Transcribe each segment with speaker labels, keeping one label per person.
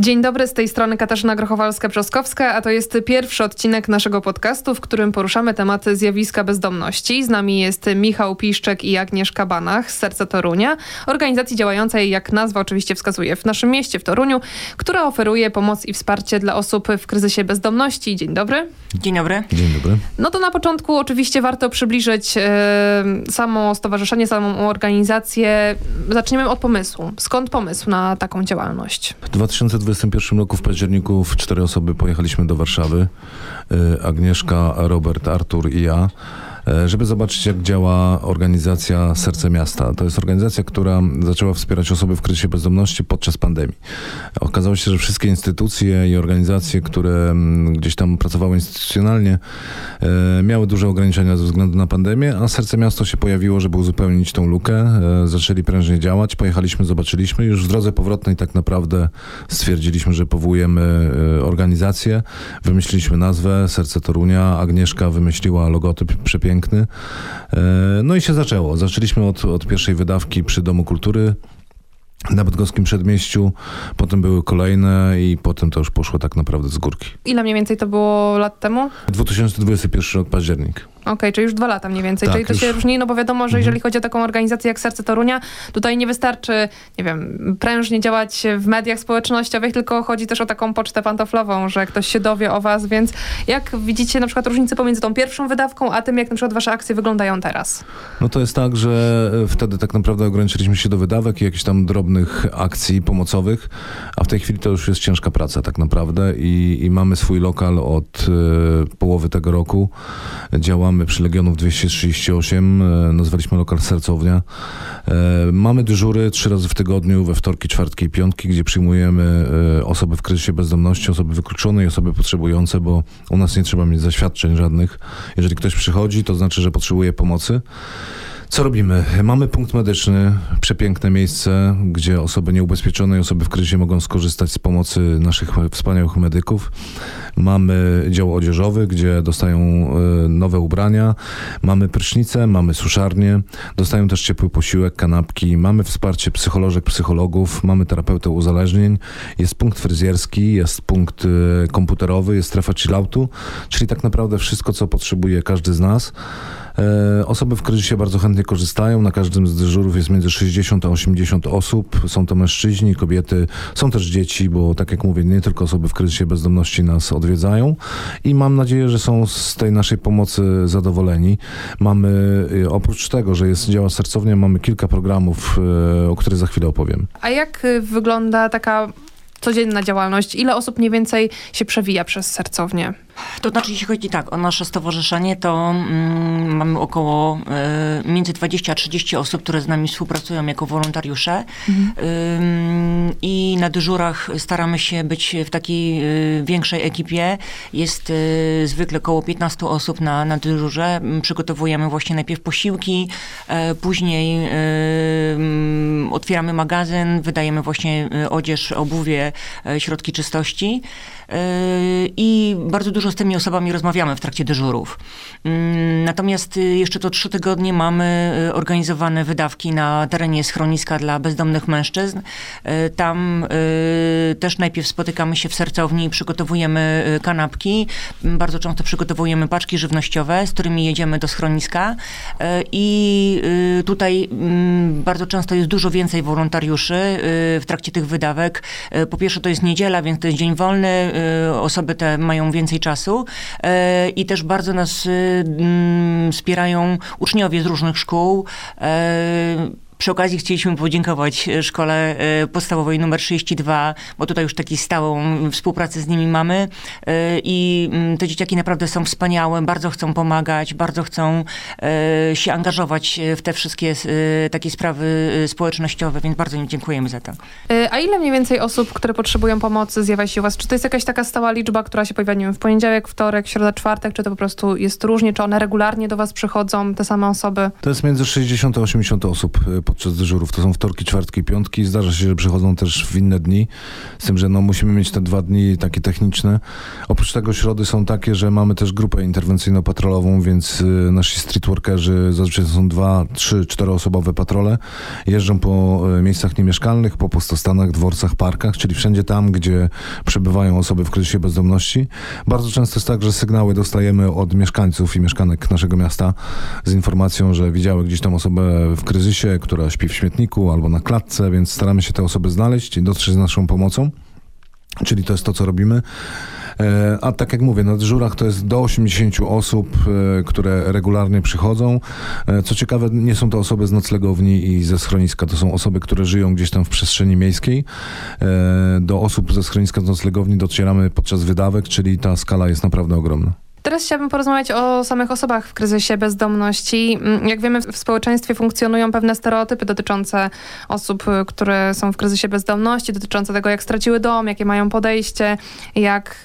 Speaker 1: Dzień dobry, z tej strony Katarzyna Grochowalska-Brzoskowska, a to jest pierwszy odcinek naszego podcastu, w którym poruszamy tematy zjawiska bezdomności. Z nami jest Michał Piszczek i Agnieszka Banach z Serca Torunia, organizacji działającej, jak nazwa oczywiście wskazuje, w naszym mieście, w Toruniu, która oferuje pomoc i wsparcie dla osób w kryzysie bezdomności. Dzień dobry.
Speaker 2: Dzień dobry.
Speaker 3: Dzień dobry.
Speaker 1: No to na początku oczywiście warto przybliżyć e, samo stowarzyszenie, samą organizację. Zaczniemy od pomysłu. Skąd pomysł na taką działalność?
Speaker 3: W 2021 roku w październiku w cztery osoby pojechaliśmy do Warszawy. Y, Agnieszka, Robert, Artur i ja. E, Żeby zobaczyć, jak działa organizacja Serce Miasta. To jest organizacja, która zaczęła wspierać osoby w kryzysie bezdomności podczas pandemii. Okazało się, że wszystkie instytucje i organizacje, które mm, gdzieś tam pracowały instytucjonalnie, e, miały duże ograniczenia ze względu na pandemię, a Serce Miasto się pojawiło, żeby uzupełnić tą lukę. E, Zaczęli prężnie działać, pojechaliśmy, zobaczyliśmy. Już w drodze powrotnej tak naprawdę stwierdziliśmy, że powołujemy organizację. Wymyśliliśmy nazwę Serce Torunia. Agnieszka wymyśliła logotyp przepiękny. E, No i się zaczęło. Zaczęliśmy od, od pierwszej wydawki przy Domu Kultury na Bydgoskim Przedmieściu, potem były kolejne i potem to już poszło tak naprawdę z górki.
Speaker 1: Ile mniej więcej to było lat temu?
Speaker 3: 2021 rok, październik.
Speaker 1: Okej, czyli już dwa lata mniej więcej.
Speaker 3: Tak,
Speaker 1: czyli to się
Speaker 3: już.
Speaker 1: różni, no bo wiadomo, że
Speaker 3: Mhm.
Speaker 1: jeżeli chodzi o taką organizację jak Serce Torunia, tutaj nie wystarczy, nie wiem, prężnie działać w mediach społecznościowych, tylko chodzi też o taką pocztę pantoflową, że ktoś się dowie o was, więc jak widzicie na przykład różnicę pomiędzy tą pierwszą wydawką, a tym, jak na przykład wasze akcje wyglądają teraz?
Speaker 3: No to jest tak, że e, wtedy tak naprawdę ograniczyliśmy się do wydawek i jakichś tam drobnych akcji pomocowych, a w tej chwili to już jest ciężka praca tak naprawdę i, i mamy swój lokal od e, połowy tego roku. Działamy przy Legionów 238, e, nazwaliśmy lokal Sercownia. E, mamy dyżury trzy razy w tygodniu, we wtorki, czwartki i piątki, gdzie przyjmujemy e, osoby w kryzysie bezdomności, osoby wykluczone i osoby potrzebujące, bo u nas nie trzeba mieć zaświadczeń żadnych. Jeżeli ktoś przychodzi, to znaczy, że potrzebuje pomocy. Co robimy? Mamy punkt medyczny, przepiękne miejsce, gdzie osoby nieubezpieczone i osoby w kryzysie mogą skorzystać z pomocy naszych wspaniałych medyków. Mamy dział odzieżowy, gdzie dostają e, nowe ubrania. Mamy prysznice, mamy suszarnię, dostają też ciepły posiłek, kanapki. Mamy wsparcie psycholożek, psychologów, mamy terapeutę uzależnień. Jest punkt fryzjerski, jest punkt e, komputerowy, jest strefa chilloutu, czyli tak naprawdę wszystko, co potrzebuje każdy z nas. E, Osoby w kryzysie bardzo chętnie korzystają. Na każdym z dyżurów jest między 60 a 80 osób. Są to mężczyźni, kobiety, są też dzieci, bo tak jak mówię, nie tylko osoby w kryzysie bezdomności nas odwiedzają. I mam nadzieję, że są z tej naszej pomocy zadowoleni. Mamy, e, oprócz tego, że jest działa sercownia, mamy kilka programów, e, o których za chwilę opowiem.
Speaker 1: A jak wygląda taka codzienna działalność? Ile osób mniej więcej się przewija przez sercownię?
Speaker 2: To znaczy, jeśli chodzi tak o nasze stowarzyszenie, to mm, mamy około e, między 20 a 30 osób, które z nami współpracują jako wolontariusze. Ym, I na dyżurach staramy się być w takiej e, większej ekipie. Jest e, zwykle około 15 osób na, na dyżurze. Przygotowujemy właśnie najpierw posiłki, e, później e, mm, otwieramy magazyn, wydajemy właśnie e, odzież, obuwie, środki czystości. Yy, i bardzo dużo z tymi osobami rozmawiamy w trakcie dyżurów. Mm, Natomiast y, jeszcze to trzy tygodnie mamy y, organizowane wydawki na terenie schroniska dla bezdomnych mężczyzn. Y, Tam y, też najpierw spotykamy się w sercowni i przygotowujemy kanapki. Bardzo często przygotowujemy paczki żywnościowe, z którymi jedziemy do schroniska. I tutaj mm, bardzo często jest dużo więcej wolontariuszy w trakcie tych wydawek. Po pierwsze to jest niedziela, więc to jest dzień wolny, osoby te mają więcej czasu y, i też bardzo nas y, mm, wspierają uczniowie z różnych szkół. Przy okazji chcieliśmy podziękować e, szkole e, podstawowej numer 32, bo tutaj już taką stałą współpracę z nimi mamy E, i mm, te dzieciaki naprawdę są wspaniałe, bardzo chcą pomagać, bardzo chcą się angażować w te wszystkie takie sprawy społecznościowe, więc bardzo im dziękujemy za to.
Speaker 1: A ile mniej więcej osób, które potrzebują pomocy zjawia się u was? Czy to jest jakaś taka stała liczba, która się pojawia, nie wiem, w poniedziałek, wtorek, środa, czwartek, czy to po prostu jest różnie, czy one regularnie do was przychodzą, te same osoby?
Speaker 3: To jest między 60 a 80 osób. Podczas dyżurów. To są wtorki, czwartki, piątki. Zdarza się, że przychodzą też w inne dni, z tym, że no, musimy mieć te dwa dni takie techniczne. Oprócz tego środy są takie, że mamy też grupę interwencyjno-patrolową, więc y, nasi streetworkerzy, zazwyczaj są dwa, trzy, czteroosobowe patrole, jeżdżą po y, miejscach niemieszkalnych, po pustostanach, dworcach, parkach, czyli wszędzie tam, gdzie przebywają osoby w kryzysie bezdomności. Bardzo często jest tak, że sygnały dostajemy od mieszkańców i mieszkanek naszego miasta z informacją, że widziały gdzieś tam osobę w kryzysie, która śpi w śmietniku albo na klatce, więc staramy się te osoby znaleźć i dotrzeć z naszą pomocą. Czyli to jest to, co robimy. E, a tak jak mówię, na dyżurach to jest do 80 osób, e, które regularnie przychodzą. E, co ciekawe, nie są to osoby z noclegowni i ze schroniska. To są osoby, które żyją gdzieś tam w przestrzeni miejskiej. Do osób ze schroniska, z noclegowni docieramy podczas wydawek, czyli ta skala jest naprawdę ogromna.
Speaker 1: Teraz chciałabym porozmawiać o samych osobach w kryzysie bezdomności. Mm, jak wiemy, w społeczeństwie funkcjonują pewne stereotypy dotyczące osób, y, które są w kryzysie bezdomności, dotyczące tego, jak straciły dom, jakie mają podejście, jak,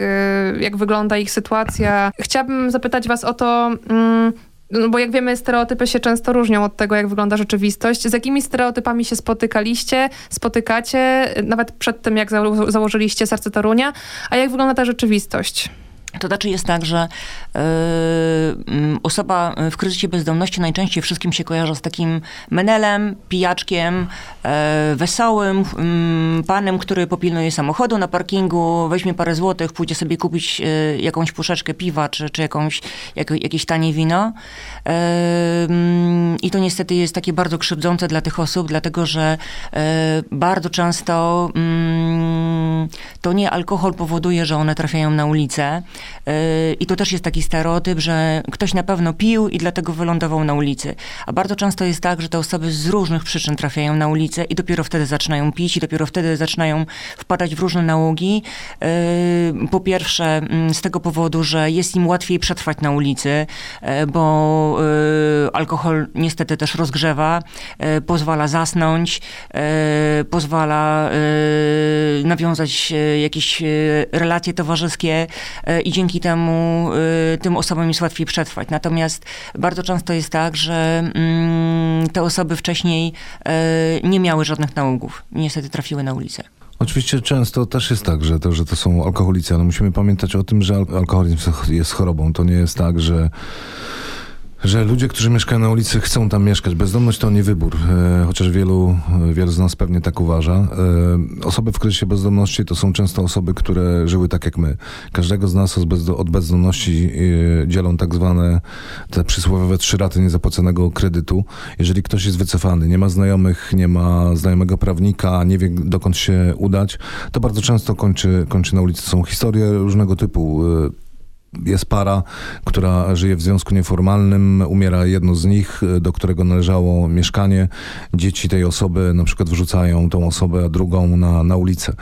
Speaker 1: y, jak wygląda ich sytuacja. Chciałabym zapytać Was o to, mm, no bo jak wiemy, stereotypy się często różnią od tego, jak wygląda rzeczywistość. Z jakimi stereotypami się spotykaliście, spotykacie, nawet przed tym, jak założyliście Serce Torunia, a jak wygląda ta rzeczywistość?
Speaker 2: To znaczy jest tak, że yy, osoba w kryzysie bezdomności najczęściej wszystkim się kojarzy z takim menelem, pijaczkiem, yy, wesołym yy, panem, który popilnuje samochodu na parkingu, weźmie parę złotych, pójdzie sobie kupić e, jakąś puszeczkę piwa, czy, czy jakąś, jak, jakieś tanie wino. I to niestety jest takie bardzo krzywdzące dla tych osób, dlatego że bardzo często mm, to nie alkohol powoduje, że one trafiają na ulicę, I to też jest taki stereotyp, że ktoś na pewno pił i dlatego wylądował na ulicy. A bardzo często jest tak, że te osoby z różnych przyczyn trafiają na ulicę i dopiero wtedy zaczynają pić i dopiero wtedy zaczynają wpadać w różne nałogi. Yy, po pierwsze, mm, z tego powodu, że jest im łatwiej przetrwać na ulicy, yy, bo alkohol niestety też rozgrzewa, pozwala zasnąć, pozwala nawiązać jakieś relacje towarzyskie i dzięki temu y, tym osobom jest łatwiej przetrwać. Natomiast bardzo często jest tak, że mm, te osoby wcześniej y, nie miały żadnych nałogów i niestety trafiły na ulicę.
Speaker 3: Oczywiście często też jest tak, że to, że to są alkoholicy, ale musimy pamiętać o tym, że alkoholizm jest chorobą. To nie jest tak, że że ludzie, którzy mieszkają na ulicy, chcą tam mieszkać. Bezdomność to nie wybór, e, chociaż wielu, wielu z nas pewnie tak uważa. E, osoby w kryzysie bezdomności to są często osoby, które żyły tak jak my. Każdego z nas od bezdomności e, dzielą tak zwane te przysłowiowe trzy raty niezapłaconego kredytu. Jeżeli ktoś jest wycofany, nie ma znajomych, nie ma znajomego prawnika, nie wie dokąd się udać, to bardzo często kończy, kończy na ulicy. Są historie różnego typu e, jest para, która żyje w związku nieformalnym, umiera jedno z nich, do którego należało mieszkanie. Dzieci tej osoby na przykład wrzucają tą osobę, drugą na, na ulicę.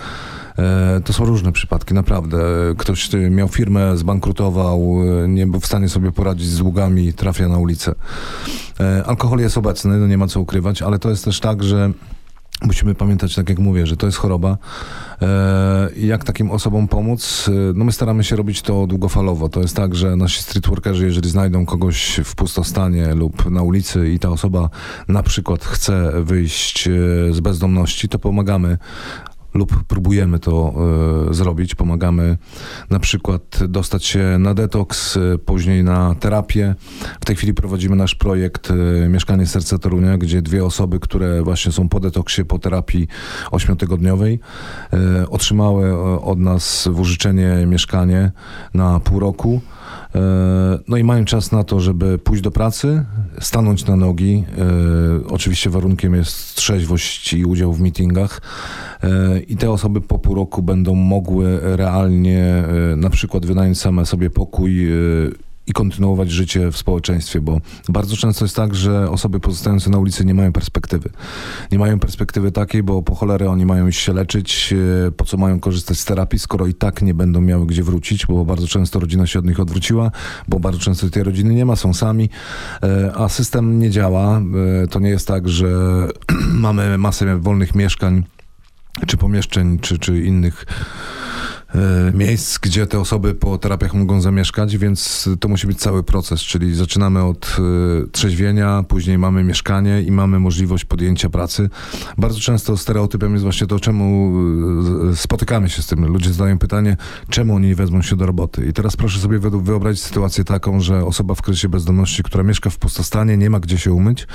Speaker 3: E, to są różne przypadki, naprawdę. Ktoś miał firmę, zbankrutował, nie był w stanie sobie poradzić z długami, trafia na ulicę. E, alkohol jest obecny, no nie ma co ukrywać, ale to jest też tak, że Musimy pamiętać, tak jak mówię, że to jest choroba. E, jak takim osobom pomóc? E, no my staramy się robić to długofalowo. To jest tak, że nasi streetworkerzy, jeżeli znajdą kogoś w pustostanie lub na ulicy i ta osoba na przykład chce wyjść e, z bezdomności, to pomagamy lub próbujemy to y, zrobić. Pomagamy na przykład dostać się na detoks, y, później na terapię. W tej chwili prowadzimy nasz projekt y, Mieszkanie Serca Torunia, gdzie dwie osoby, które właśnie są po detoksie, po terapii ośmiotygodniowej, otrzymały od nas w użyczenie mieszkanie na pół roku. E, no i mają czas na to, żeby pójść do pracy, stanąć na nogi. E, oczywiście warunkiem jest trzeźwość i udział w meetingach. E, I te osoby po pół roku będą mogły realnie na przykład wynająć same sobie pokój i kontynuować życie w społeczeństwie, bo bardzo często jest tak, że osoby pozostające na ulicy nie mają perspektywy. Nie mają perspektywy takiej, bo po cholerę oni mają iść się leczyć, e, po co mają korzystać z terapii, skoro i tak nie będą miały gdzie wrócić, bo bardzo często rodzina się od nich odwróciła, bo bardzo często tej rodziny nie ma, są sami, e, a system nie działa. E, to nie jest tak, że mamy masę wolnych mieszkań, czy pomieszczeń, czy, czy innych miejsc, gdzie te osoby po terapiach mogą zamieszkać, więc to musi być cały proces, czyli zaczynamy od e, trzeźwienia, później mamy mieszkanie i mamy możliwość podjęcia pracy. Bardzo często stereotypem jest właśnie to, czemu e, spotykamy się z tym. Ludzie zadają pytanie, czemu oni nie wezmą się do roboty. I teraz proszę sobie wyobrazić sytuację taką, że osoba w kryzysie bezdomności, która mieszka w pustostanie, nie ma gdzie się umyć,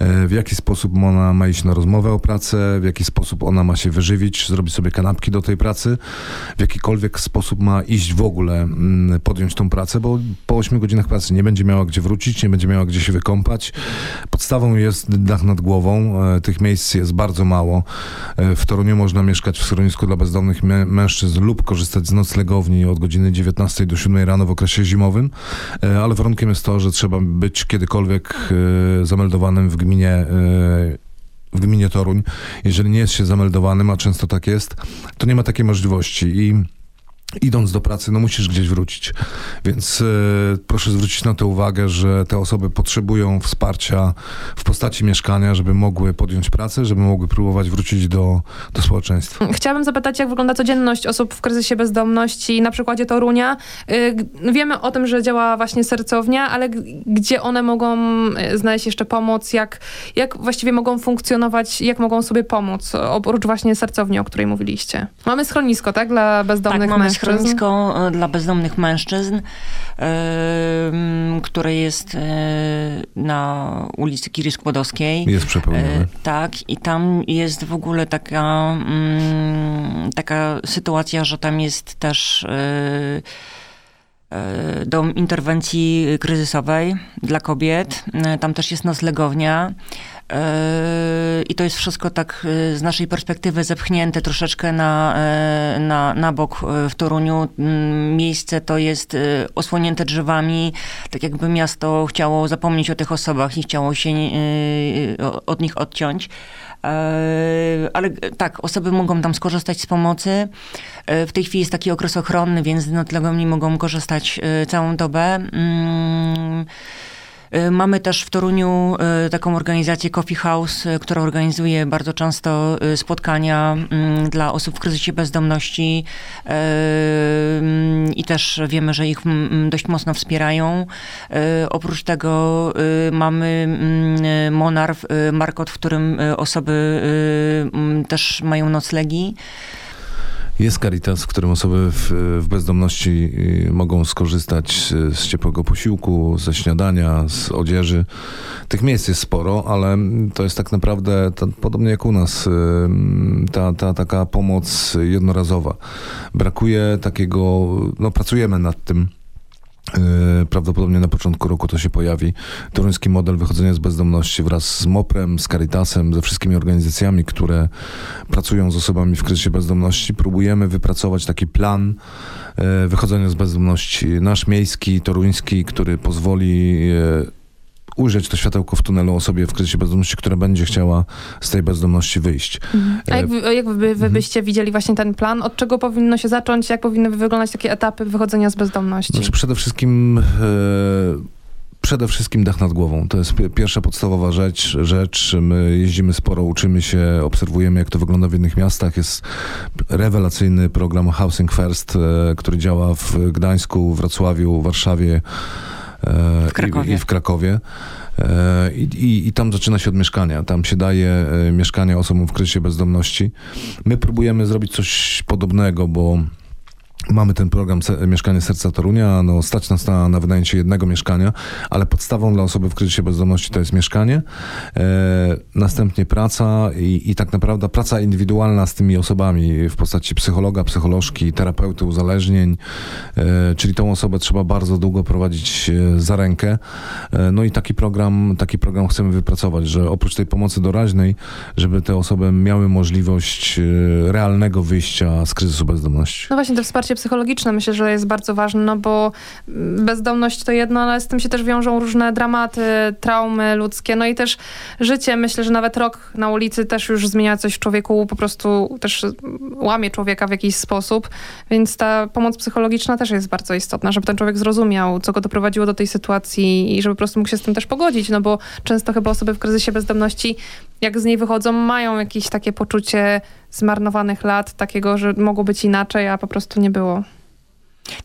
Speaker 3: w jaki sposób ona ma iść na rozmowę o pracę, w jaki sposób ona ma się wyżywić, zrobić sobie kanapki do tej pracy, w jakikolwiek sposób ma iść w ogóle, mm, podjąć tą pracę, bo po 8 godzinach pracy nie będzie miała gdzie wrócić, nie będzie miała gdzie się wykąpać. Podstawą jest dach nad głową. E, tych miejsc jest bardzo mało. E, w Toruniu można mieszkać w schronisku dla bezdomnych mężczyzn lub korzystać z noclegowni od godziny 19 do 7 rano w okresie zimowym, e, ale warunkiem jest to, że trzeba być kiedykolwiek zameldowanym w gminie w gminie Toruń, jeżeli nie jest się zameldowanym, a często tak jest, to nie ma takiej możliwości. I idąc do pracy, no musisz gdzieś wrócić. Więc e, proszę zwrócić na to uwagę, że te osoby potrzebują wsparcia w postaci mieszkania, żeby mogły podjąć pracę, żeby mogły próbować wrócić do, do społeczeństwa.
Speaker 1: Chciałabym zapytać, jak wygląda codzienność osób w kryzysie bezdomności na przykładzie Torunia. Y, wiemy o tym, że działa właśnie sercownia, ale gdzie one mogą y, znaleźć jeszcze pomoc? Jak, jak właściwie mogą funkcjonować? Jak mogą sobie pomóc? Oprócz właśnie sercowni, o której mówiliście. Mamy schronisko, tak? Dla bezdomnych tak, mężczyzn
Speaker 2: schronisko e, dla bezdomnych mężczyzn, które jest e, na ulicy Kiry Skłodowskiej.
Speaker 3: Jest przepełnione.
Speaker 2: Tak, i tam jest w ogóle taka, mm, taka sytuacja, że tam jest też e, dom interwencji kryzysowej dla kobiet. Tam też jest noclegownia. I to jest wszystko tak e, z naszej perspektywy zepchnięte troszeczkę na, e, na, na bok w Toruniu. Mm, miejsce to jest osłonięte drzewami, tak jakby miasto chciało zapomnieć o tych osobach i chciało się od nich odciąć. Ale tak, osoby mogą tam skorzystać z pomocy. W tej chwili jest taki okres ochronny, więc z nie mogą korzystać całą dobę. Mm, E, mamy też w Toruniu e, taką organizację Coffee House, e, która organizuje bardzo często spotkania mm, dla osób w kryzysie bezdomności i też wiemy, że ich dość mocno wspierają. Oprócz tego mamy Monarw, markot, w którym osoby też mają noclegi.
Speaker 3: Jest Caritas, w którym osoby w, w, bezdomności y, mogą skorzystać z ciepłego posiłku, ze śniadania, z odzieży. Tych miejsc jest sporo, ale to jest tak naprawdę, to, podobnie jak u nas, y, ta, ta taka pomoc jednorazowa. Brakuje takiego, no pracujemy nad tym prawdopodobnie na początku roku to się pojawi. Toruński model wychodzenia z bezdomności wraz z MOPRem, z Caritasem, ze wszystkimi organizacjami, które pracują z osobami w kryzysie bezdomności. Próbujemy wypracować taki plan e, wychodzenia z bezdomności. Nasz miejski, toruński, który pozwoli e, ujrzeć to światełko w tunelu osobie w kryzysie bezdomności, która będzie chciała z tej bezdomności wyjść.
Speaker 1: Mhm. A jak, wy, jak wy, wy mhm. byście widzieli właśnie ten plan? Od czego powinno się zacząć? Jak powinny wyglądać takie etapy wychodzenia z bezdomności?
Speaker 3: Znaczy przede wszystkim... E, przede wszystkim dach nad głową. To jest pierwsza podstawowa rzecz. rzecz. My jeździmy sporo, uczymy się, obserwujemy, jak to wygląda w innych miastach. Jest rewelacyjny program Housing First, e, który działa w Gdańsku, Wrocławiu, Warszawie,
Speaker 2: w Krakowie.
Speaker 3: I, i w Krakowie. E, I, i, I, tam zaczyna się od mieszkania. Tam się daje e, mieszkanie osobom w kryzysie bezdomności. My próbujemy zrobić coś podobnego, bo Mamy ten program Mieszkanie Serca Torunia, no stać nas na, na wynajęcie jednego mieszkania, ale podstawą dla osoby w kryzysie bezdomności to jest mieszkanie, e, następnie praca i, i tak naprawdę praca indywidualna z tymi osobami w postaci psychologa, psycholożki, terapeuty uzależnień, e, czyli tą osobę trzeba bardzo długo prowadzić e, za rękę. E, no i taki program, taki program chcemy wypracować, że oprócz tej pomocy doraźnej, żeby te osoby miały możliwość e, realnego wyjścia z kryzysu bezdomności.
Speaker 1: No właśnie to wsparcie wsparcie psychologiczne myślę, że jest bardzo ważne, no bo bezdomność to jedno, ale z tym się też wiążą różne dramaty, traumy ludzkie, no i też życie. Myślę, że nawet rok na ulicy też już zmienia coś w człowieku, po prostu też łamie człowieka w jakiś sposób, więc ta pomoc psychologiczna też jest bardzo istotna, żeby ten człowiek zrozumiał, co go doprowadziło do tej sytuacji i żeby po prostu mógł się z tym też pogodzić, no bo często chyba osoby w kryzysie bezdomności, jak z niej wychodzą, mają jakieś takie poczucie zmarnowanych lat, takiego, że mogło być inaczej, a po prostu nie było.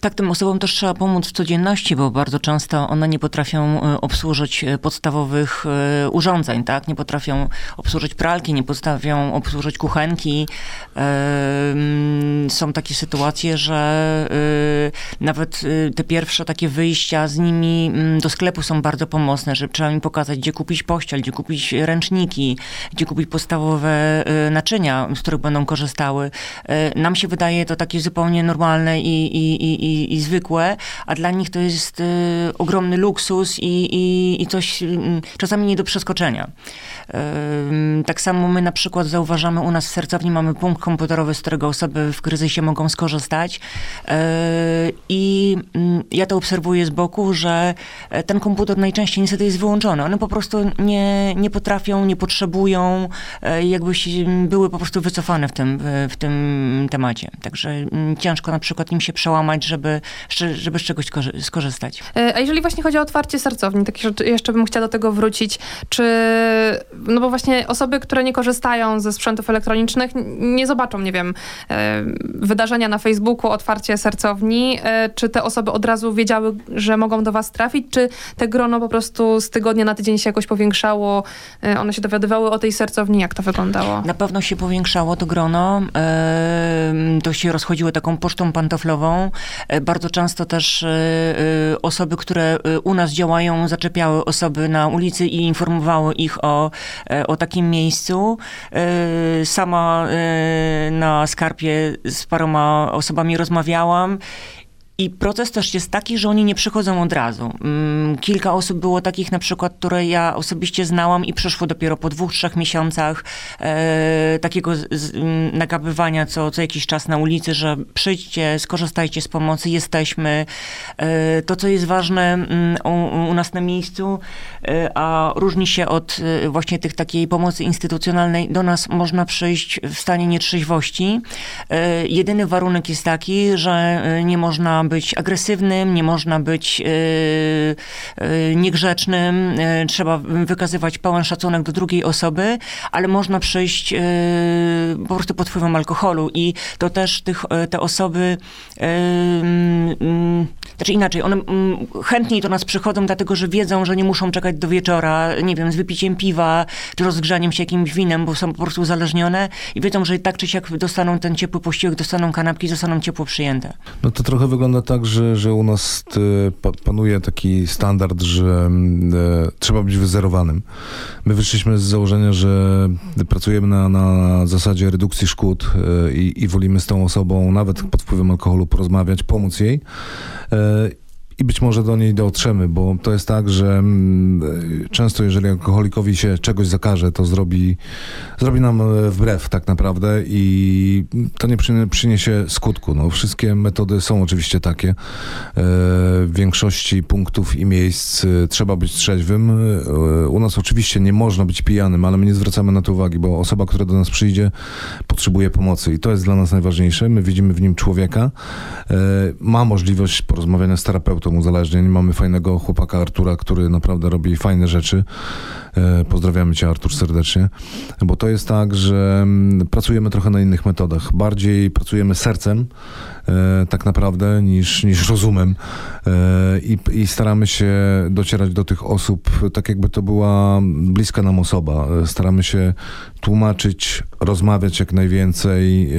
Speaker 2: Tak, tym osobom też trzeba pomóc w codzienności, bo bardzo często one nie potrafią e, obsłużyć e, podstawowych e, urządzeń, tak? Nie potrafią obsłużyć pralki, nie potrafią obsłużyć kuchenki. Są takie sytuacje, że nawet te pierwsze takie wyjścia z nimi mm, do sklepu są bardzo pomocne, że trzeba im pokazać, gdzie kupić pościel, gdzie kupić ręczniki, gdzie kupić podstawowe naczynia, z których będą korzystały. Nam się wydaje to takie zupełnie normalne i, i i, i, zwykłe, a dla nich to jest y, ogromny luksus i, i, i coś y, czasami nie do przeskoczenia. Tak samo my na przykład zauważamy u nas w Sercowni mamy punkt komputerowy, z którego osoby w kryzysie mogą skorzystać y, i mm, ja to obserwuję z boku, że ten komputer najczęściej niestety jest wyłączony. One po prostu nie, nie potrafią, nie potrzebują, y, jakby były po prostu wycofane w tym, w tym temacie. Także mm, ciężko na przykład im się przełamać żeby, żeby z czegoś skorzystać.
Speaker 1: E, a jeżeli właśnie chodzi o otwarcie sercowni, tak jeszcze bym chciała do tego wrócić, czy, no bo właśnie osoby, które nie korzystają ze sprzętów elektronicznych, nie zobaczą, nie wiem, e, wydarzenia na Facebooku, otwarcie sercowni, e, czy te osoby od razu wiedziały, że mogą do was trafić, czy te grono po prostu z tygodnia na tydzień się jakoś powiększało, one się dowiadywały o tej sercowni, jak to wyglądało?
Speaker 2: Na pewno się powiększało to grono, to się rozchodziło taką pocztą pantoflową, E, bardzo często też e, e, osoby, które u nas działają, zaczepiały osoby na ulicy i informowały ich o, o takim miejscu. Sama na skarpie z paroma osobami rozmawiałam i proces też jest taki, że oni nie przychodzą od razu. Mm, kilka osób było takich na przykład, które ja osobiście znałam i przyszło dopiero po dwóch, trzech miesiącach e, takiego z, mm, nagabywania co, co jakiś czas na ulicy, że przyjdźcie, skorzystajcie z pomocy, jesteśmy. E, to, co jest ważne mm, u, u, nas na miejscu, e, a różni się od e, właśnie tych takiej pomocy instytucjonalnej, do nas można przyjść w stanie nietrzeźwości. E, jedyny warunek jest taki, że e, nie można być agresywnym, nie można być yy, niegrzecznym, yy, trzeba wykazywać pełen szacunek do drugiej osoby, ale można przyjść po prostu pod wpływem alkoholu i to też tych, te osoby znaczy inaczej, one mm, chętniej do nas przychodzą, dlatego że wiedzą, że nie muszą czekać do wieczora, nie wiem, z wypiciem piwa, czy rozgrzaniem się jakimś winem, bo są po prostu uzależnione i wiedzą, że tak czy siak dostaną ten ciepły posiłek, dostaną kanapki, zostaną ciepło przyjęte.
Speaker 3: No to trochę wygląda tak, że, że u nas e, panuje taki standard, że e, trzeba być wyzerowanym. My wyszliśmy z założenia, że pracujemy na, na zasadzie redukcji szkód e, i, i wolimy z tą osobą nawet pod wpływem alkoholu porozmawiać, pomóc jej i być może do niej dotrzemy, bo to jest tak, że mm, często jeżeli alkoholikowi się czegoś zakaże, to zrobi, zrobi nam e, wbrew tak naprawdę i to nie przyniesie skutku. No, wszystkie metody są oczywiście takie. E, w większości punktów i miejsc e, trzeba być trzeźwym. U nas oczywiście nie można być pijanym, ale my nie zwracamy na to uwagi, bo osoba, która do nas przyjdzie, potrzebuje pomocy i to jest dla nas najważniejsze. My widzimy w nim człowieka, ma możliwość porozmawiania z terapeutą, spektrum uzależnień. Mamy fajnego chłopaka Artura, który naprawdę robi fajne rzeczy. E, pozdrawiamy cię Artur serdecznie, bo to jest tak, że mm, pracujemy trochę na innych metodach. Bardziej pracujemy sercem e, tak naprawdę niż, niż rozumem e, I, i staramy się docierać do tych osób tak jakby to była bliska nam osoba. Staramy się tłumaczyć, rozmawiać jak najwięcej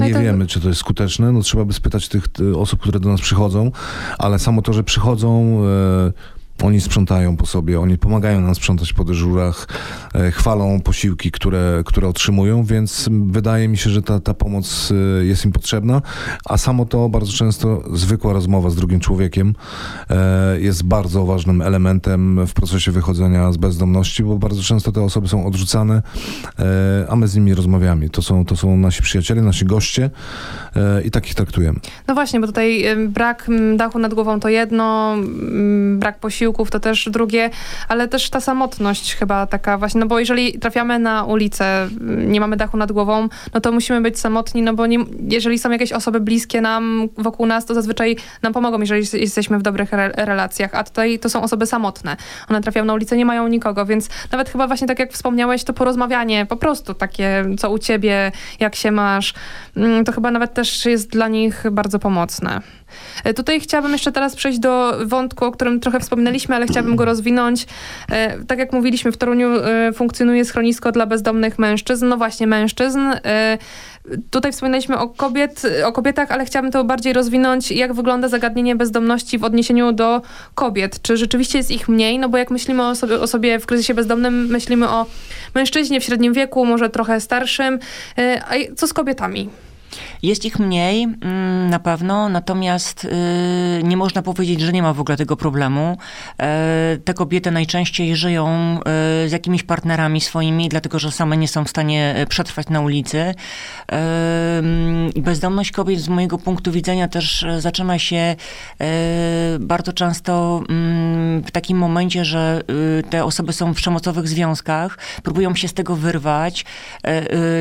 Speaker 3: nie wiemy, czy to jest skuteczne. No, trzeba by spytać tych osób, które do nas przychodzą, ale samo to, że przychodzą, e, oni sprzątają po sobie, oni pomagają nam sprzątać po dyżurach, e, chwalą posiłki, które, które otrzymują, więc wydaje mi się, że ta, ta pomoc e, jest im potrzebna, a samo to bardzo często zwykła rozmowa z drugim człowiekiem e, jest bardzo ważnym elementem w procesie wychodzenia z bezdomności, bo bardzo często te osoby są odrzucane, a my z nimi rozmawiamy. To są, to są nasi przyjaciele, nasi goście i takich traktujemy.
Speaker 1: No właśnie, bo tutaj brak dachu nad głową to jedno, brak posiłku to też drugie, ale też ta samotność chyba taka właśnie, no bo jeżeli trafiamy na ulicę, nie mamy dachu nad głową, no to musimy być samotni, no bo nie, jeżeli są jakieś osoby bliskie nam, wokół nas, to zazwyczaj nam pomogą, jeżeli jesteśmy w dobrych re relacjach, a tutaj to są osoby samotne. One trafiają na ulicę, nie mają nikogo, więc nawet chyba właśnie tak jak wspomniałeś, to porozmawianie, po prostu takie, co u ciebie, jak się masz, mm, to chyba nawet też jest dla nich bardzo pomocne. E, tutaj chciałabym jeszcze teraz przejść do wątku, o którym trochę wspominaliśmy, ale chciałabym go rozwinąć. E, tak jak mówiliśmy, w Toruniu e, funkcjonuje schronisko dla bezdomnych mężczyzn, no właśnie mężczyzn. Tutaj wspominaliśmy o, kobiet, o kobietach, ale chciałabym to bardziej rozwinąć. Jak wygląda zagadnienie bezdomności w odniesieniu do kobiet? Czy rzeczywiście jest ich mniej? No bo jak myślimy o sobie, o sobie w kryzysie bezdomnym, myślimy o mężczyźnie w średnim wieku, może trochę starszym. A co z kobietami?
Speaker 2: Jest ich mniej mm, na pewno, natomiast y, nie można powiedzieć, że nie ma w ogóle tego problemu. E, te kobiety najczęściej żyją y, z jakimiś partnerami swoimi, dlatego że same nie są w stanie e, przetrwać na ulicy. E, mm, bezdomność kobiet z mojego punktu widzenia też zaczyna się bardzo często mm, w takim momencie, że y, te osoby są w przemocowych związkach, próbują się z tego wyrwać,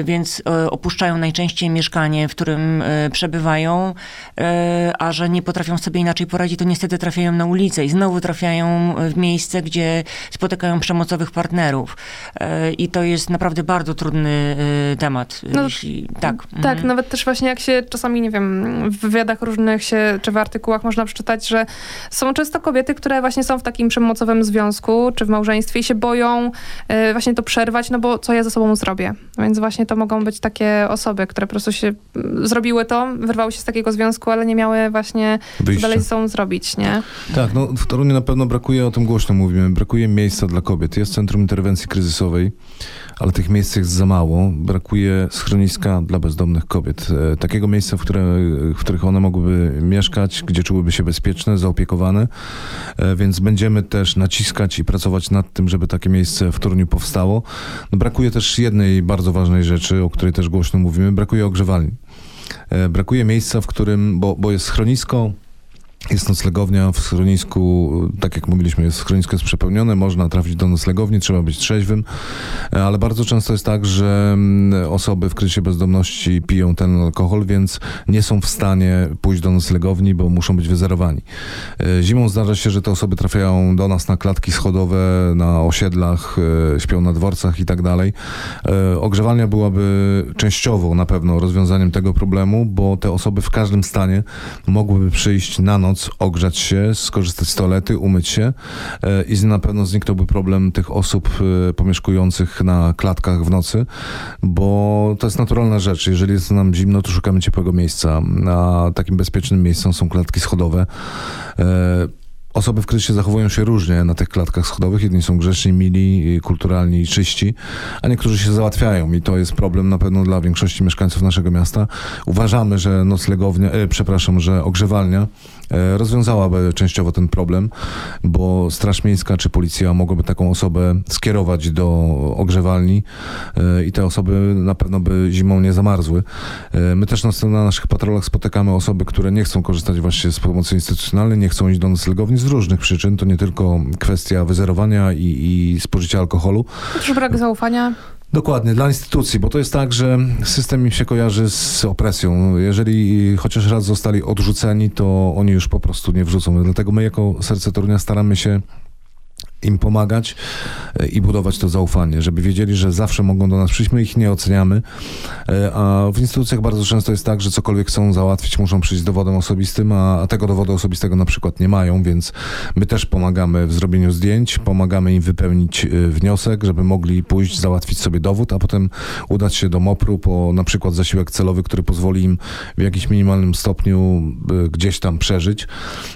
Speaker 2: więc opuszczają najczęściej mieszkanie, w którym e, przebywają, e, a że nie potrafią sobie inaczej poradzić, to niestety trafiają na ulicę i znowu trafiają w miejsce, gdzie spotykają przemocowych partnerów. E, I to jest naprawdę bardzo trudny temat. No, jeśli, tak.
Speaker 1: Tak, mhm. nawet też właśnie jak się czasami, nie wiem, w wywiadach różnych się, czy w artykułach można przeczytać, że są często kobiety, które właśnie są w takim przemocowym związku, czy w małżeństwie i się boją właśnie to przerwać, no bo co ja ze sobą zrobię? Więc właśnie to mogą być takie osoby, które po prostu się zrobiły to, wyrwały się z takiego związku, ale nie miały właśnie Wyjścia. co dalej ze sobą zrobić, nie?
Speaker 3: Tak, no w Toruniu na pewno brakuje, o tym głośno mówimy, brakuje miejsca dla kobiet. Jest Centrum Interwencji Kryzysowej, ale tych miejsc jest za mało. Brakuje schroniska dla bezdomnych kobiet. E, takiego miejsca, w, które, w których one mogłyby mieszkać, gdzie czułyby się bezpieczne, zaopiekowane. E, więc będziemy też naciskać i pracować nad tym, żeby takie miejsce w Toruniu powstało. No, brakuje też jednej bardzo ważnej rzeczy, o której też głośno mówimy. Brakuje ogrzewalni. E, brakuje miejsca, w którym, bo, bo jest schronisko, jest noclegownia w schronisku, tak jak mówiliśmy, jest schronisko jest przepełnione, można trafić do noclegowni, trzeba być trzeźwym, e, ale bardzo często jest tak, że mm, osoby w kryzysie bezdomności piją ten alkohol, więc nie są w stanie pójść do noclegowni, bo muszą być wyzerowani. E, zimą zdarza się, że te osoby trafiają do nas na klatki schodowe, na osiedlach, e, śpią na dworcach i tak dalej. Ogrzewalnia byłaby częściowo na pewno rozwiązaniem tego problemu, bo te osoby w każdym stanie mogłyby przyjść na noc noc, ogrzać się, skorzystać z toalety, umyć się e, i na pewno zniknąłby problem tych osób e, pomieszkujących na klatkach w nocy, bo to jest naturalna rzecz. Jeżeli jest nam zimno, to szukamy ciepłego miejsca, a takim bezpiecznym miejscem są klatki schodowe. E, Osoby w kryzysie zachowują się różnie na tych klatkach schodowych. Jedni są grzeczni, mili, kulturalni i czyści, a niektórzy się załatwiają i to jest problem na pewno dla większości mieszkańców naszego miasta. Uważamy, że noclegownia, e, przepraszam, że ogrzewalnia rozwiązałaby częściowo ten problem, bo Straż Miejska czy policja mogłaby taką osobę skierować do ogrzewalni e, i te osoby na pewno by zimą nie zamarzły. E, my też na, na naszych patrolach spotykamy osoby, które nie chcą korzystać właśnie z pomocy instytucjonalnej, nie chcą iść do noclegowni z różnych przyczyn. To nie tylko kwestia wyzerowania i, i spożycia alkoholu.
Speaker 1: Też brak zaufania.
Speaker 3: Dokładnie, dla instytucji, bo to jest tak, że system im się kojarzy z opresją. Jeżeli chociaż raz zostali odrzuceni, to oni już po prostu nie wrzucą. Dlatego my jako Serce Torunia staramy się im pomagać e, i budować to zaufanie, żeby wiedzieli, że zawsze mogą do nas przyjść, my ich nie oceniamy, e, a w instytucjach bardzo często jest tak, że cokolwiek chcą załatwić, muszą przyjść z dowodem osobistym, a, tego dowodu osobistego na przykład nie mają, więc my też pomagamy w zrobieniu zdjęć, pomagamy im wypełnić e, wniosek, żeby mogli pójść, załatwić sobie dowód, a potem udać się do MOPR-u po na przykład zasiłek celowy, który pozwoli im w jakimś minimalnym stopniu gdzieś tam przeżyć.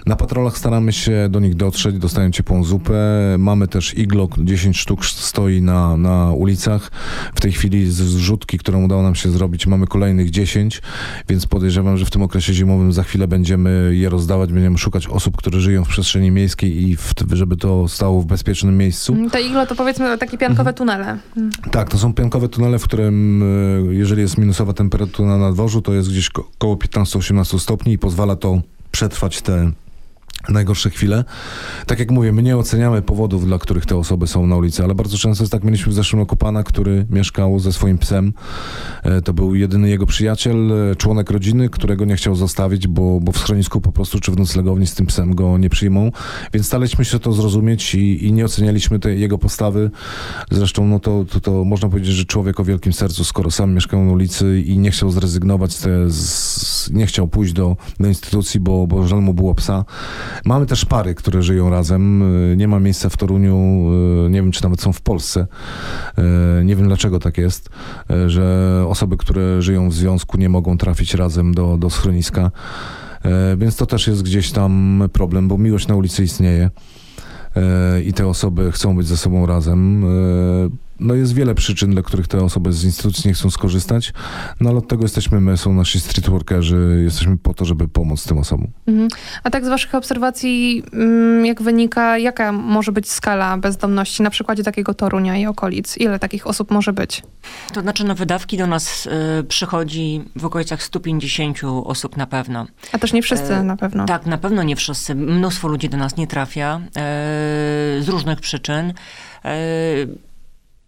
Speaker 3: Na patrolach staramy się do nich dotrzeć, dostają ciepłą zupę, Mamy też iglo, 10 sztuk stoi na, na ulicach. W tej chwili z zrzutki, którą udało nam się zrobić, mamy kolejnych 10, więc podejrzewam, że w tym okresie zimowym za chwilę będziemy je rozdawać, będziemy szukać osób, które żyją w przestrzeni miejskiej i w, żeby to stało w bezpiecznym miejscu.
Speaker 1: Mm, te iglo to powiedzmy takie piankowe mhm. tunele.
Speaker 3: Mm. Tak, to są piankowe tunele, w którym e, jeżeli jest minusowa temperatura na dworzu, to jest gdzieś koło 15-18 stopni i pozwala to przetrwać te najgorsze chwile. Tak jak mówię, my nie oceniamy powodów, dla których te osoby są na ulicy, ale bardzo często jest tak, mieliśmy w zeszłym roku pana, który mieszkał ze swoim psem. E, to był jedyny jego przyjaciel, e, członek rodziny, którego nie chciał zostawić, bo, bo w schronisku po prostu czy w noclegowni z tym psem go nie przyjmą. Więc staraliśmy się to zrozumieć i, i nie ocenialiśmy tej jego postawy. Zresztą no to, to, to można powiedzieć, że człowiek o wielkim sercu, skoro sam mieszkał na ulicy i nie chciał zrezygnować, z, nie chciał pójść do, do instytucji, bo, bo żal mu było psa Mamy też pary, które żyją razem. Y, nie ma miejsca w Toruniu, y, nie wiem czy nawet są w Polsce. Y, nie wiem dlaczego tak jest, że osoby, które żyją w związku nie mogą trafić razem do, do schroniska. Więc to też jest gdzieś tam problem, bo miłość na ulicy istnieje i te osoby chcą być ze sobą razem no jest wiele przyczyn, dla których te osoby z instytucji nie chcą skorzystać, no ale od tego jesteśmy my, są nasi streetworkerzy, jesteśmy po to, żeby pomóc tym osobom. Mhm.
Speaker 1: A tak z waszych obserwacji, mm, jak wynika, jaka może być skala bezdomności na przykładzie takiego Torunia i okolic? Ile takich osób może być?
Speaker 2: To znaczy na wydawki do nas y, przychodzi w okolicach 150 osób na pewno.
Speaker 1: A też nie wszyscy e, na pewno.
Speaker 2: Tak, na pewno nie wszyscy. Mnóstwo ludzi do nas nie trafia e, z różnych przyczyn.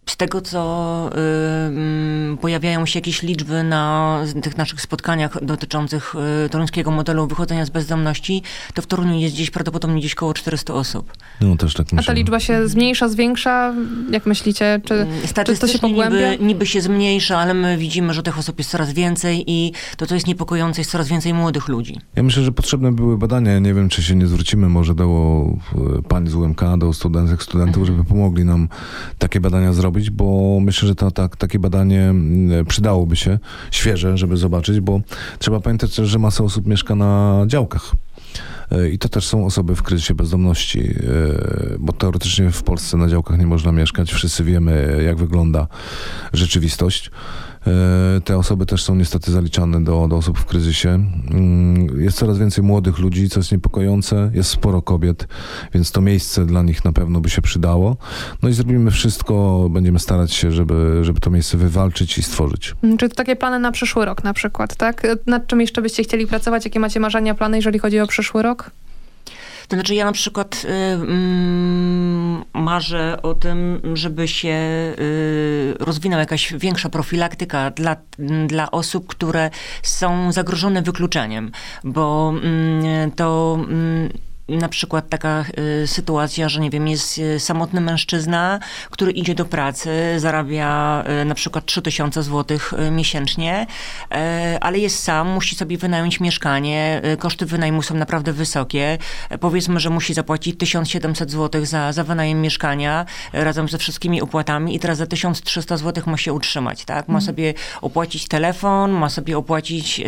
Speaker 2: Z tego, co y, pojawiają się jakieś liczby na tych naszych spotkaniach dotyczących y, toruńskiego modelu wychodzenia z bezdomności, to w Toruniu jest gdzieś prawdopodobnie gdzieś około 400 osób.
Speaker 3: No też tak
Speaker 1: myślę. A ta liczba się zmniejsza, zwiększa? Jak myślicie? Czy,
Speaker 2: czy to się pogłębia? Niby, niby się zmniejsza, ale my widzimy, że tych osób jest coraz więcej i to, co jest niepokojące, jest coraz więcej młodych ludzi.
Speaker 3: Ja myślę, że potrzebne były badania. Nie wiem, czy się nie zwrócimy może do e, pani z UMK, do studentek, studentów, żeby pomogli nam takie badania zrobić zrobić, bo myślę, że to, tak, takie badanie mm, przydałoby się, świeże, żeby zobaczyć, bo trzeba pamiętać że masa osób mieszka na działkach. E, I to też są osoby w kryzysie bezdomności, e, bo teoretycznie w Polsce na działkach nie można mieszkać. Wszyscy wiemy, jak wygląda rzeczywistość. E, te osoby też są niestety zaliczane do, do osób w kryzysie. Mm, jest coraz więcej młodych ludzi, co jest niepokojące. Jest sporo kobiet, więc to miejsce dla nich na pewno by się przydało. No i zrobimy wszystko, będziemy starać się, żeby, żeby to miejsce wywalczyć i stworzyć.
Speaker 1: Mm, czy to takie plany na przyszły rok na przykład, tak? Nad czym jeszcze byście chcieli pracować? Jakie macie marzenia, plany, jeżeli chodzi o przyszły rok?
Speaker 2: To znaczy ja na przykład y, mm, marzę o tym, żeby się y, rozwinęła jakaś większa profilaktyka dla, dla osób, które są zagrożone wykluczeniem, bo y, to mm, na przykład taka y, sytuacja, że nie wiem, jest y, samotny mężczyzna, który idzie do pracy, zarabia y, na przykład 3000 zł miesięcznie, ale jest sam, musi sobie wynająć mieszkanie, koszty wynajmu są naprawdę wysokie. Powiedzmy, że musi zapłacić 1700 zł za, za wynajem mieszkania razem ze wszystkimi opłatami i teraz za 1300 zł ma się utrzymać, tak? Ma mhm. sobie opłacić telefon, ma sobie opłacić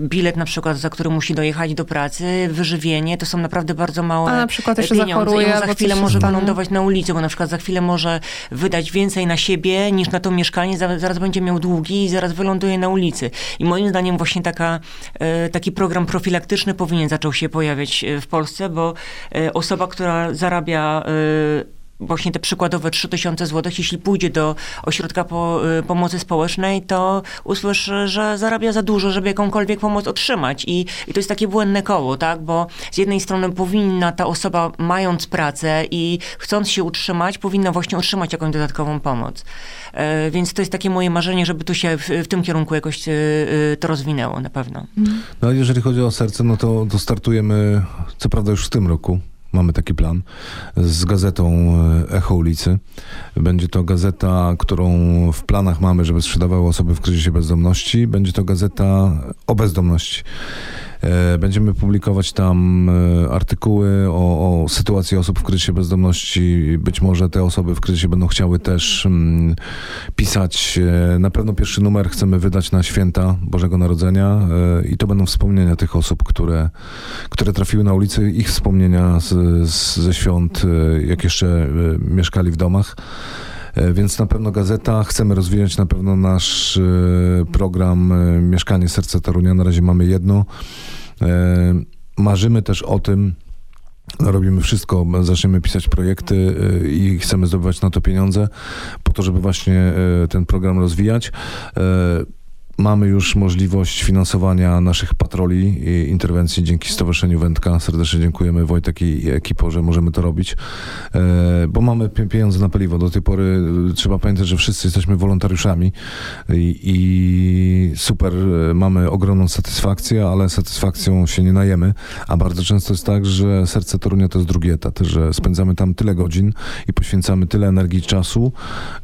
Speaker 2: bilet na przykład, za który musi dojechać do pracy, wyżywienie, to są naprawdę bardzo małe A na przykład jeszcze pieniądze. Zachoruje, I on za chwilę może wylądować na ulicy, bo na przykład za chwilę może wydać więcej na siebie niż na to mieszkanie, zaraz będzie miał długi i zaraz wyląduje na ulicy. I moim zdaniem właśnie taka, e, taki program profilaktyczny powinien zaczął się pojawiać e, w Polsce, bo e, osoba, która zarabia właśnie te przykładowe 3000 zł, jeśli pójdzie do ośrodka po, y, pomocy społecznej, to usłyszy, że zarabia za dużo, żeby jakąkolwiek pomoc otrzymać. I, I to jest takie błędne koło, tak? Bo z jednej strony powinna ta osoba, mając pracę i chcąc się utrzymać, powinna właśnie otrzymać jakąś dodatkową pomoc. E, więc to jest takie moje marzenie, żeby tu się w, w tym kierunku jakoś e, e, to rozwinęło na pewno.
Speaker 3: No jeżeli chodzi o serce, no to, to startujemy, co prawda już w tym roku, mamy taki plan, z gazetą e, Echo ulicy. Będzie to gazeta, którą w planach mamy, żeby sprzedawały osoby w kryzysie bezdomności. Będzie to gazeta o bezdomności. E, będziemy publikować tam e, artykuły o, o, sytuacji osób w kryzysie bezdomności. Być może te osoby w kryzysie będą chciały też mm, pisać. E, na pewno pierwszy numer chcemy wydać na święta Bożego Narodzenia i to będą wspomnienia tych osób, które, które trafiły na ulicy, ich wspomnienia z, z, ze świąt, jak jeszcze mieszkali w domach. Więc na pewno gazeta. Chcemy rozwijać na pewno nasz program Mieszkanie Serce Torunia. Na razie mamy jedno. E, marzymy też o tym, robimy wszystko, zaczniemy pisać projekty e, i chcemy zdobywać na to pieniądze, po to, żeby właśnie e, ten program rozwijać. Mamy już możliwość finansowania naszych patroli i interwencji dzięki Stowarzyszeniu Wędka. Serdecznie dziękujemy Wojtek i ekipą, że możemy to robić, e, bo mamy pieniądze na paliwo. Do tej pory e, trzeba pamiętać, że wszyscy jesteśmy wolontariuszami i, i super, e, mamy ogromną satysfakcję, ale satysfakcją się nie najemy, a bardzo często jest tak, że Serce Torunia to jest drugi etat, że spędzamy tam tyle godzin i poświęcamy tyle energii i czasu,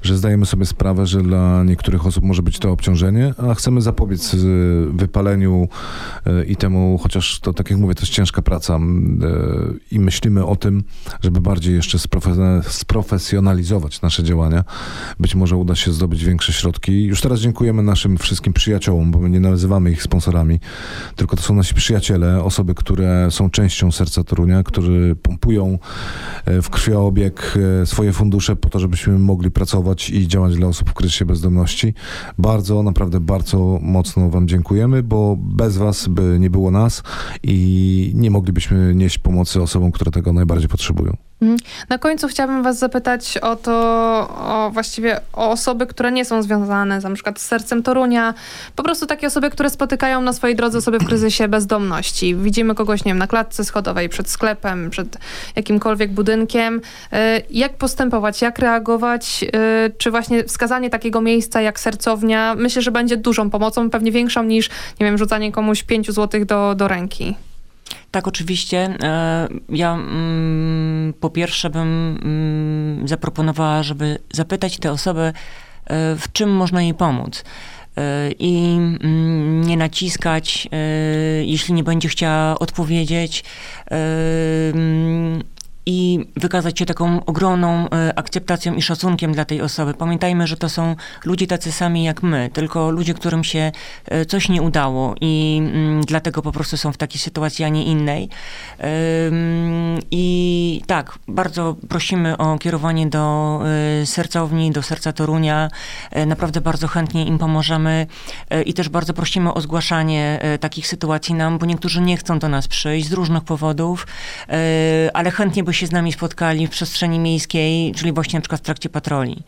Speaker 3: że zdajemy sobie sprawę, że dla niektórych osób może być to obciążenie, a chcemy zapobiec y, wypaleniu y, i temu, chociaż to tak jak mówię, to jest ciężka praca y, i myślimy o tym, żeby bardziej jeszcze sprofesjonalizować nasze działania. Być może uda się zdobyć większe środki. Już teraz dziękujemy naszym wszystkim przyjaciołom, bo my nie nazywamy ich sponsorami, tylko to są nasi przyjaciele, osoby, które są częścią Serca Torunia, którzy pompują w krwioobieg swoje fundusze po to, żebyśmy mogli pracować i działać dla osób w kryzysie bezdomności. Bardzo, naprawdę bardzo mocno Wam dziękujemy, bo bez Was by nie było nas i nie moglibyśmy nieść pomocy osobom, które tego najbardziej potrzebują.
Speaker 1: Mhm. Na końcu chciałabym was zapytać o to, o właściwie o osoby, które nie są związane na przykład z sercem Torunia, po prostu takie osoby, które spotykają na swojej drodze osoby w kryzysie bezdomności. Widzimy kogoś, nie wiem, na klatce schodowej, przed sklepem, przed jakimkolwiek budynkiem. Y, jak postępować, jak reagować? Y, czy właśnie wskazanie takiego miejsca jak sercownia, myślę, że będzie dużą pomocą, pewnie większą niż, nie wiem, rzucanie komuś pięciu złotych do, do ręki.
Speaker 2: Tak, oczywiście. E, ja mm, po pierwsze bym mm, zaproponowała, żeby zapytać tę osobę, e, w czym można jej pomóc e, i mm, nie naciskać, jeśli nie będzie chciała odpowiedzieć i wykazać się taką ogromną e, akceptacją i szacunkiem dla tej osoby. Pamiętajmy, że to są ludzie tacy sami jak my, tylko ludzie, którym się e, coś nie udało i mm, dlatego po prostu są w takiej sytuacji, a nie innej. I tak, bardzo prosimy o kierowanie do e, sercowni, do serca Torunia. Naprawdę bardzo chętnie im pomożemy i też bardzo prosimy o zgłaszanie takich sytuacji nam, bo niektórzy nie chcą do nas przyjść z różnych powodów, ale chętnie by się z nami spotkali w przestrzeni miejskiej, czyli właśnie na przykład w trakcie patroli.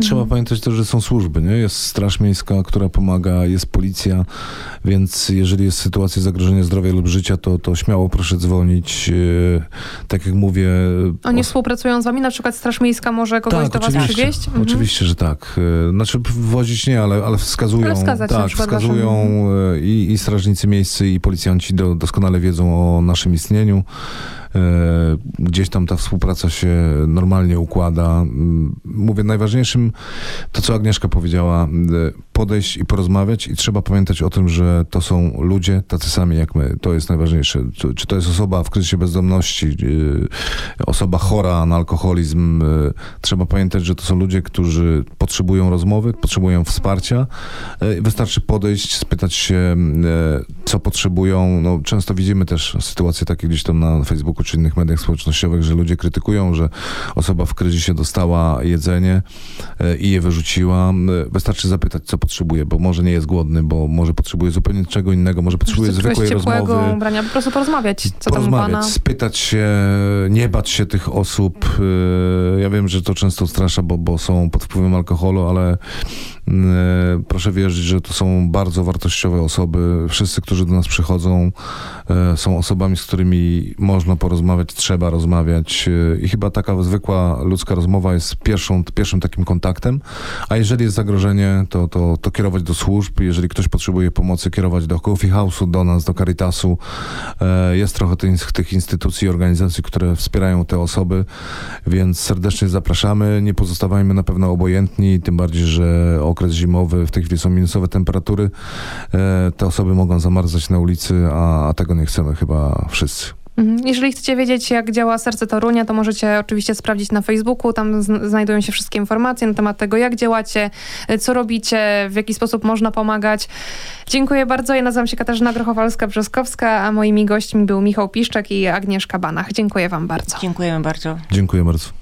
Speaker 3: Trzeba mhm. pamiętać też, że są służby, nie? Jest Straż Miejska, która pomaga, jest policja, więc jeżeli jest sytuacja zagrożenia zdrowia lub życia, to, to śmiało proszę dzwonić. E, tak jak mówię...
Speaker 1: Oni o... współpracują z wami? Na przykład Straż Miejska może kogoś tak, do was przywieźć?
Speaker 3: Mhm. Oczywiście, że tak. E, znaczy wozić nie, ale, ale wskazują. Ale wskazać tak, wskazują e, i, i strażnicy miejscy, i policjanci do, doskonale wiedzą o naszym istnieniu. E, gdzieś tam ta współpraca się normalnie układa. Mm, mówię, najważniejszym to, co Agnieszka powiedziała, e, podejść i porozmawiać i trzeba pamiętać o tym, że to są ludzie tacy sami jak my. To jest najważniejsze. Czy to jest osoba w kryzysie bezdomności, e, osoba chora na alkoholizm. Trzeba pamiętać, że to są ludzie, którzy potrzebują rozmowy, potrzebują wsparcia. Wystarczy podejść, spytać się, co potrzebują. No, często widzimy też sytuacje takie gdzieś tam na Facebooku, czy innych mediach społecznościowych, że ludzie krytykują, że osoba w kryzysie dostała jedzenie i je wyrzuciła. Wystarczy zapytać, co potrzebuje, bo może nie jest głodny, bo może potrzebuje zupełnie czego innego, może potrzebuje zwykłej rozmowy.
Speaker 1: Ubrania, po prostu porozmawiać, co
Speaker 3: porozmawiać,
Speaker 1: tam
Speaker 3: spytać się, nie bać się tych osób. E, ja wiem, że to często strasza, bo, bo są pod wpływem alkoholu, ale proszę wierzyć, że to są bardzo wartościowe osoby. Wszyscy, którzy do nas przychodzą, są osobami, z którymi można porozmawiać rozmawiać, trzeba rozmawiać y, i chyba taka zwykła ludzka rozmowa jest pierwszą, pierwszym takim kontaktem, a jeżeli jest zagrożenie, to, to, to kierować do służb, jeżeli ktoś potrzebuje pomocy, kierować do Coffee House'u, do nas, do Caritasu. Jest trochę tych, tych instytucji, organizacji, które wspierają te osoby, więc serdecznie zapraszamy. Nie pozostawajmy na pewno obojętni, tym bardziej, że okres zimowy, w tej chwili są minusowe temperatury. E, te osoby mogą zamarzać na ulicy, a, a tego nie chcemy chyba wszyscy.
Speaker 1: Mhm. Jeżeli chcecie wiedzieć, jak działa Serce Torunia, to możecie oczywiście sprawdzić na Facebooku. Tam znajdują się wszystkie informacje na temat tego, jak działacie, co robicie, w jaki sposób można pomagać. Dziękuję bardzo. Ja nazywam się Katarzyna Grochowalska-Brzoskowska, a moimi gośćmi był Michał Piszczek i Agnieszka Banach. Dziękuję wam bardzo.
Speaker 2: Dziękujemy bardzo.
Speaker 3: Dziękuję bardzo.